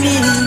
Sweet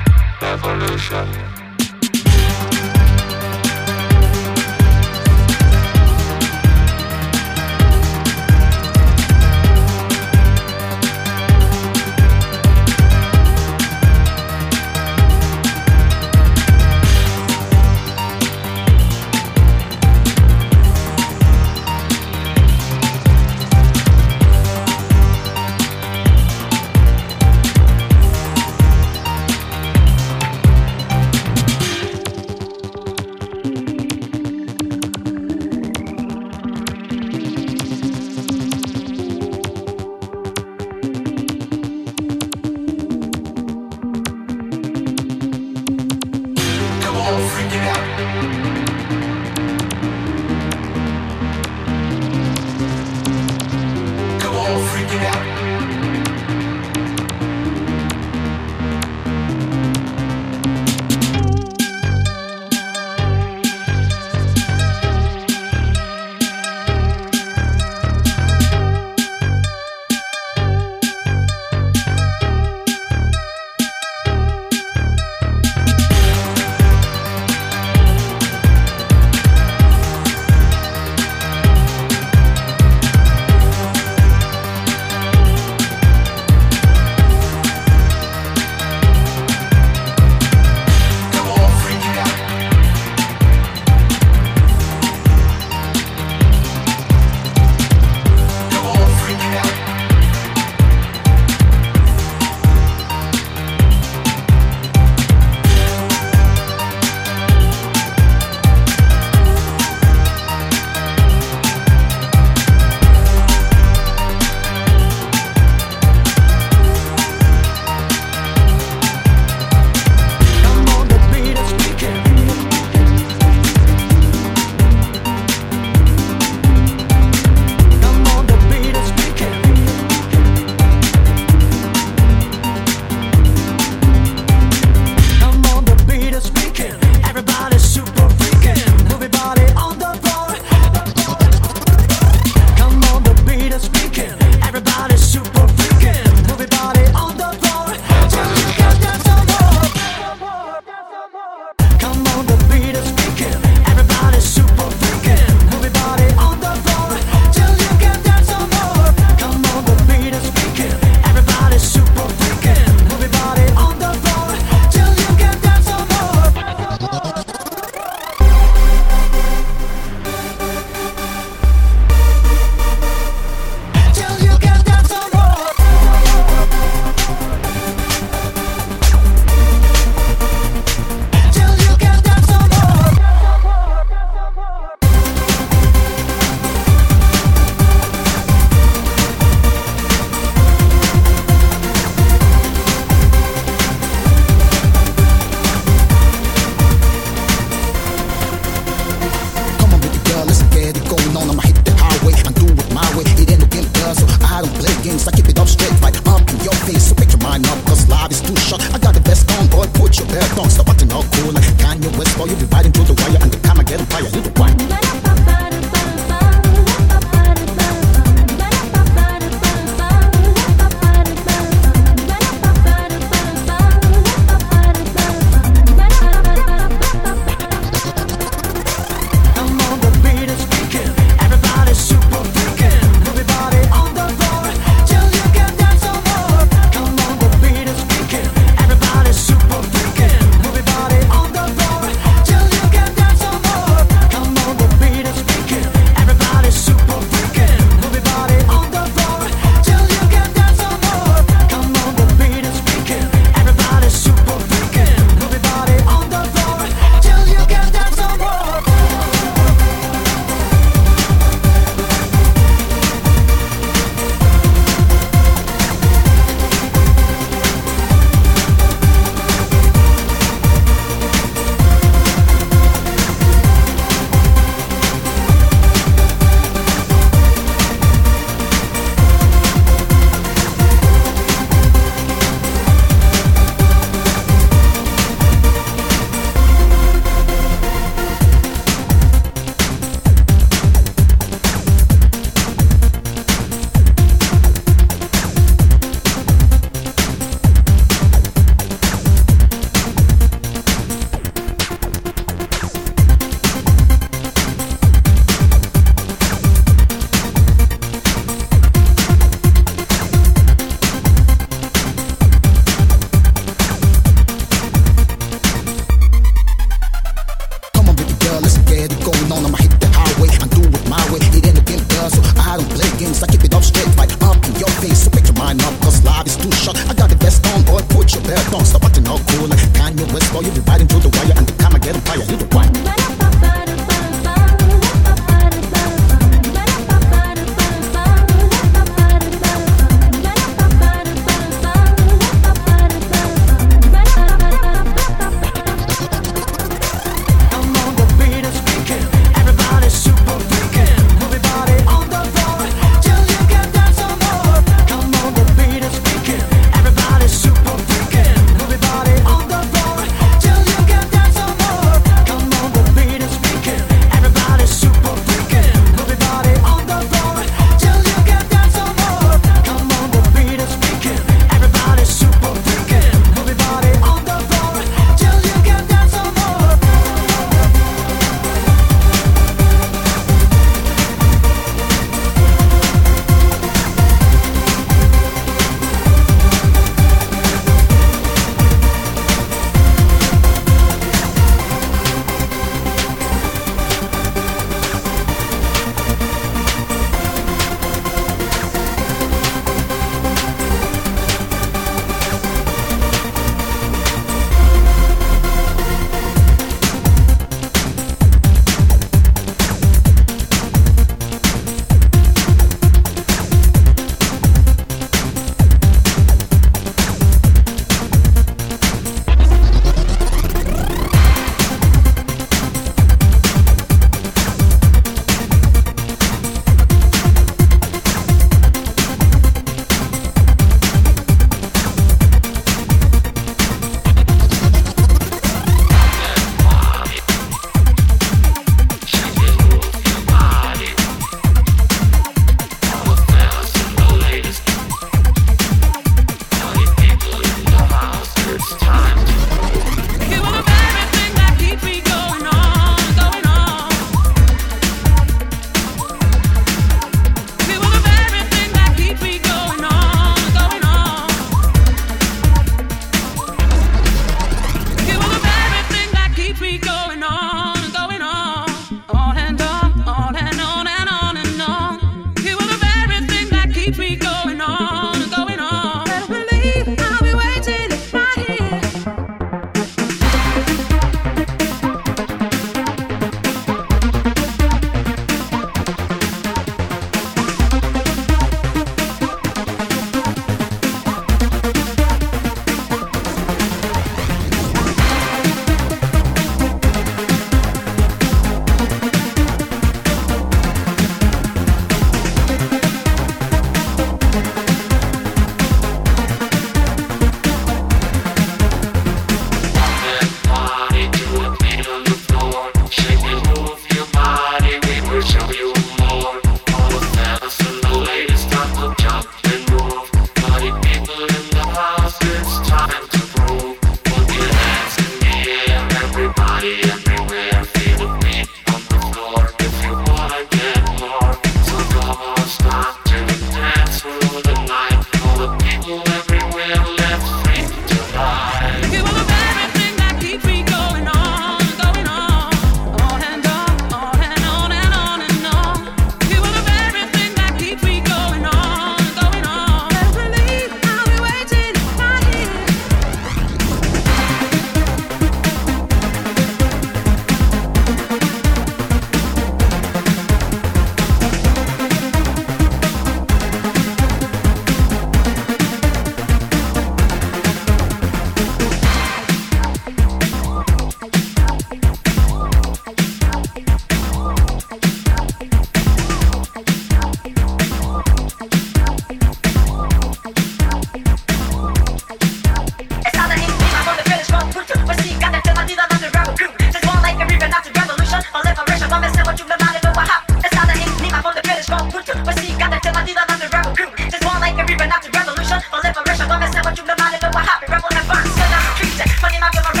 tema que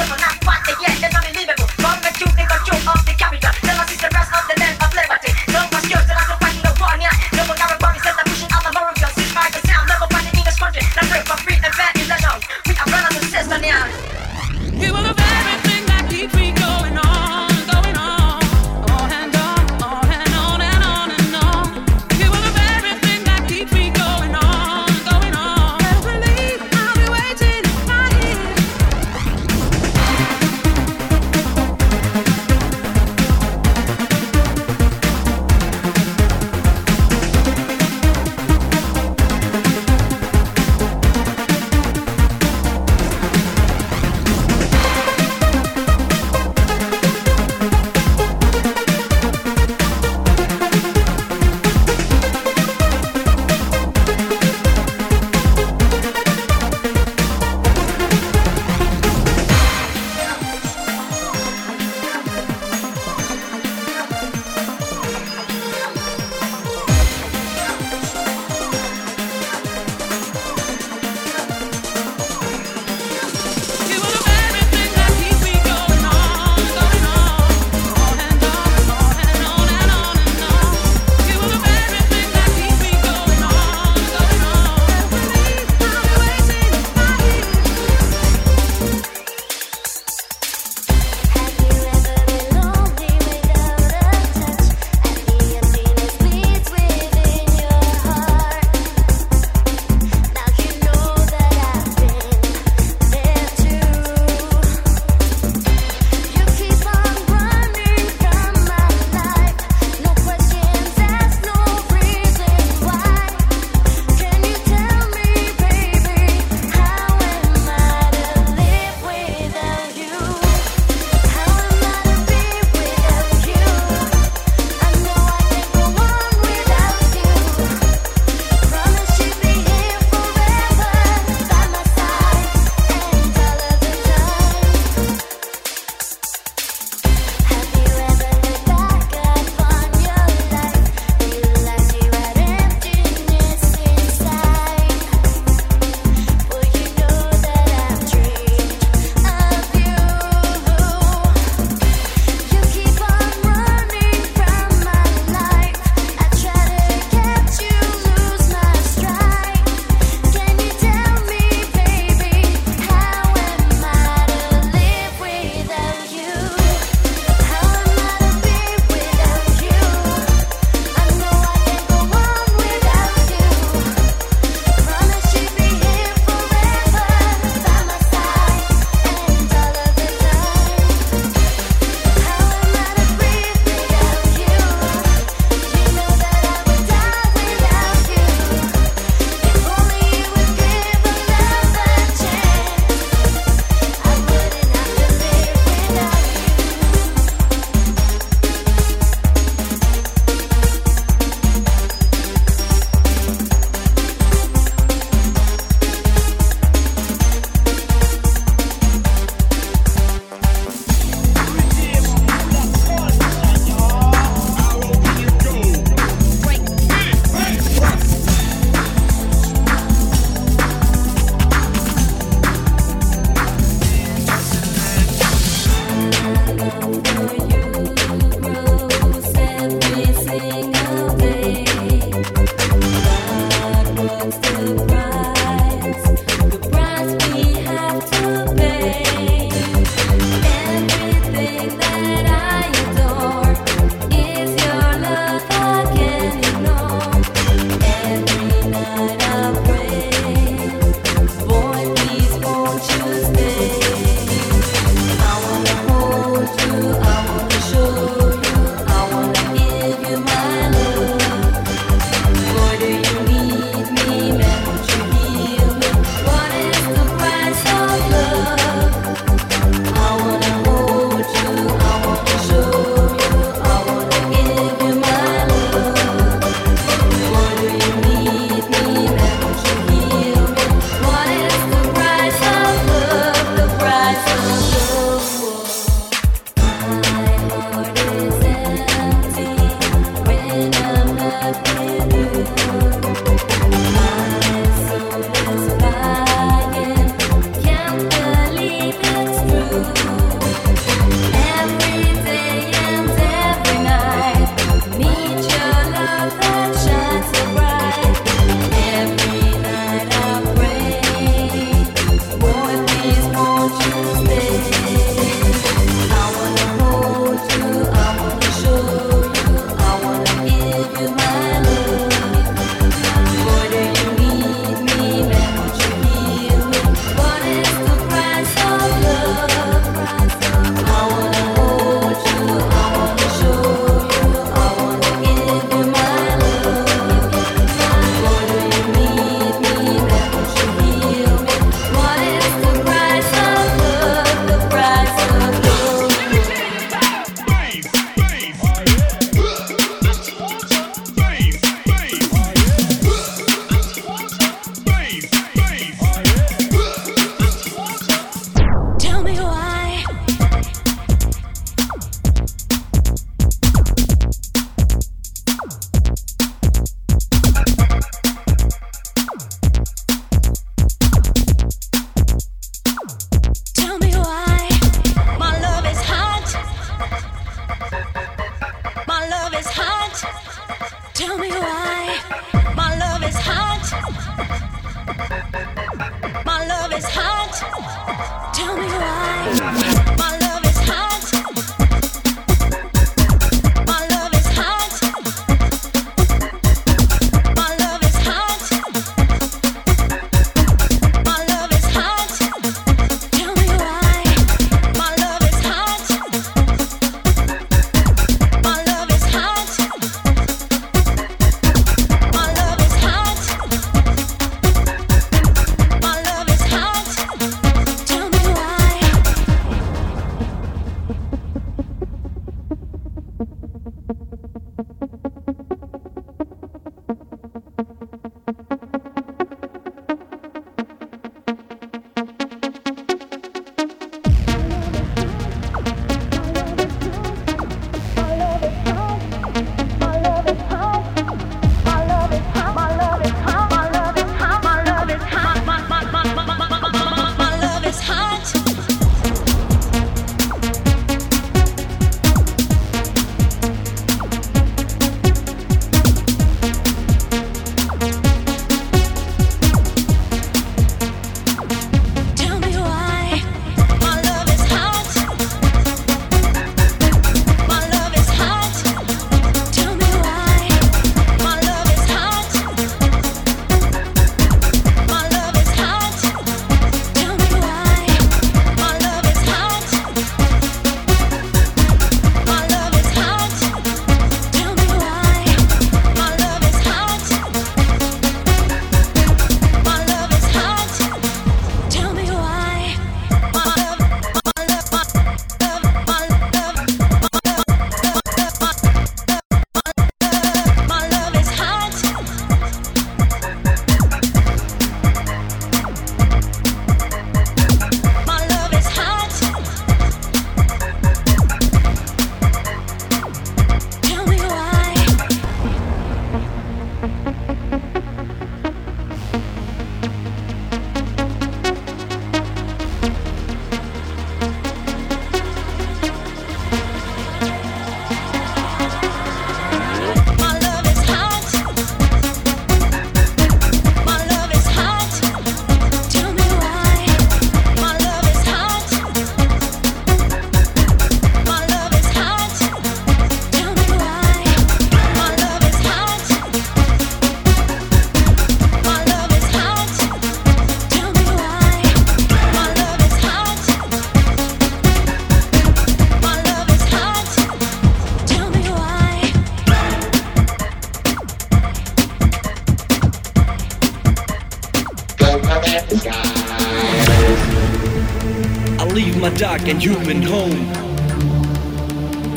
dark and human home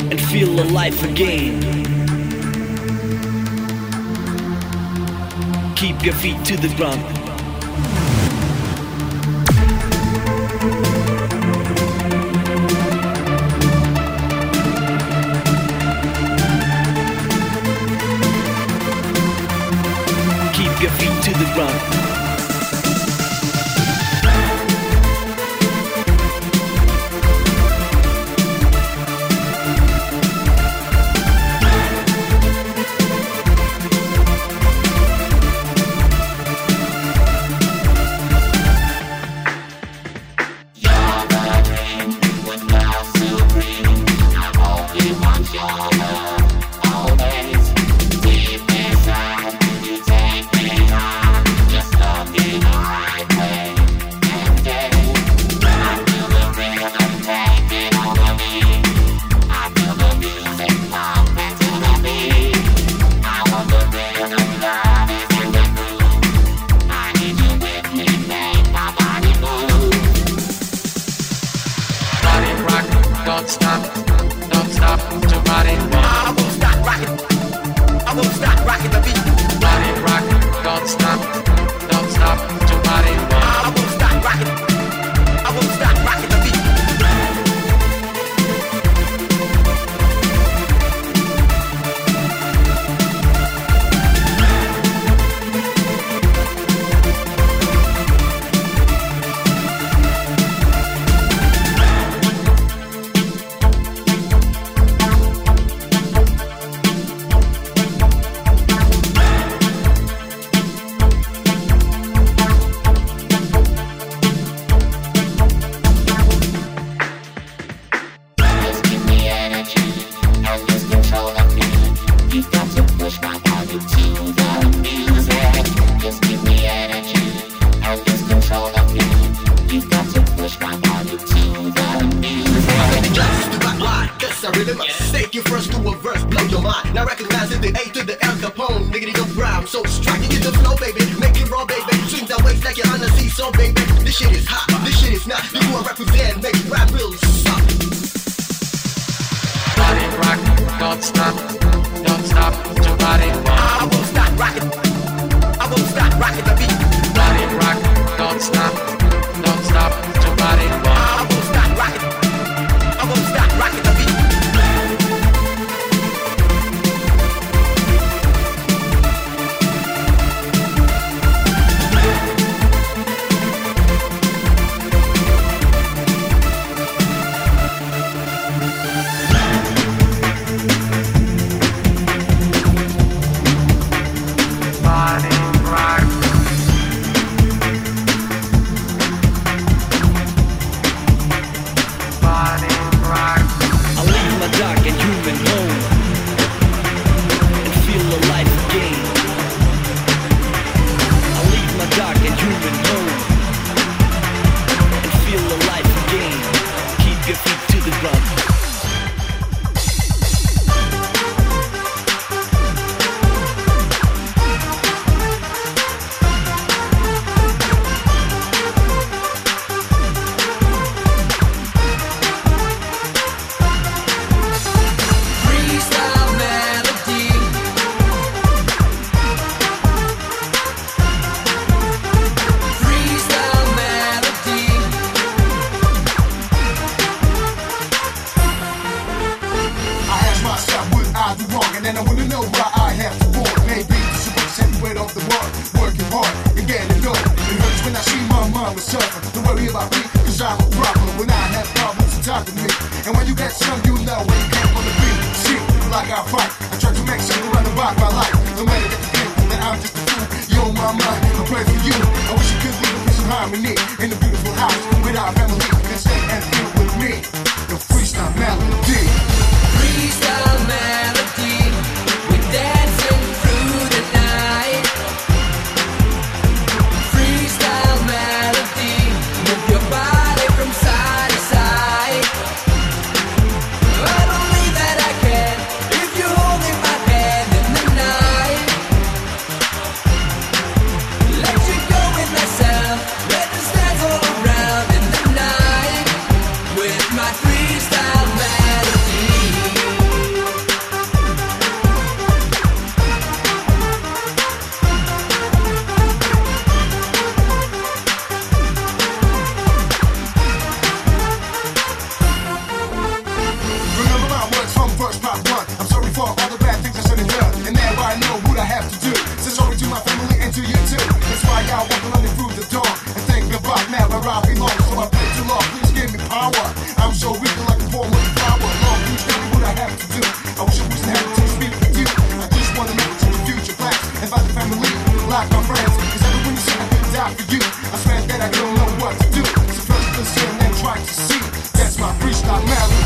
and feel alive again. Keep your feet to the ground. so strong. You get the flow, baby. Make it raw, baby. Swing that waist like you're on the seesaw, baby. This shit is hot. This shit is not. You who I represent. Make rap really stop. Body rock, don't stop. in the beautiful house with our family. Can stay and feel with me the freestyle melody. Like my friends. Cause everyone you say I die for you. I swear that I don't know what to do. So first listen and try to see. That's my freestyle melody.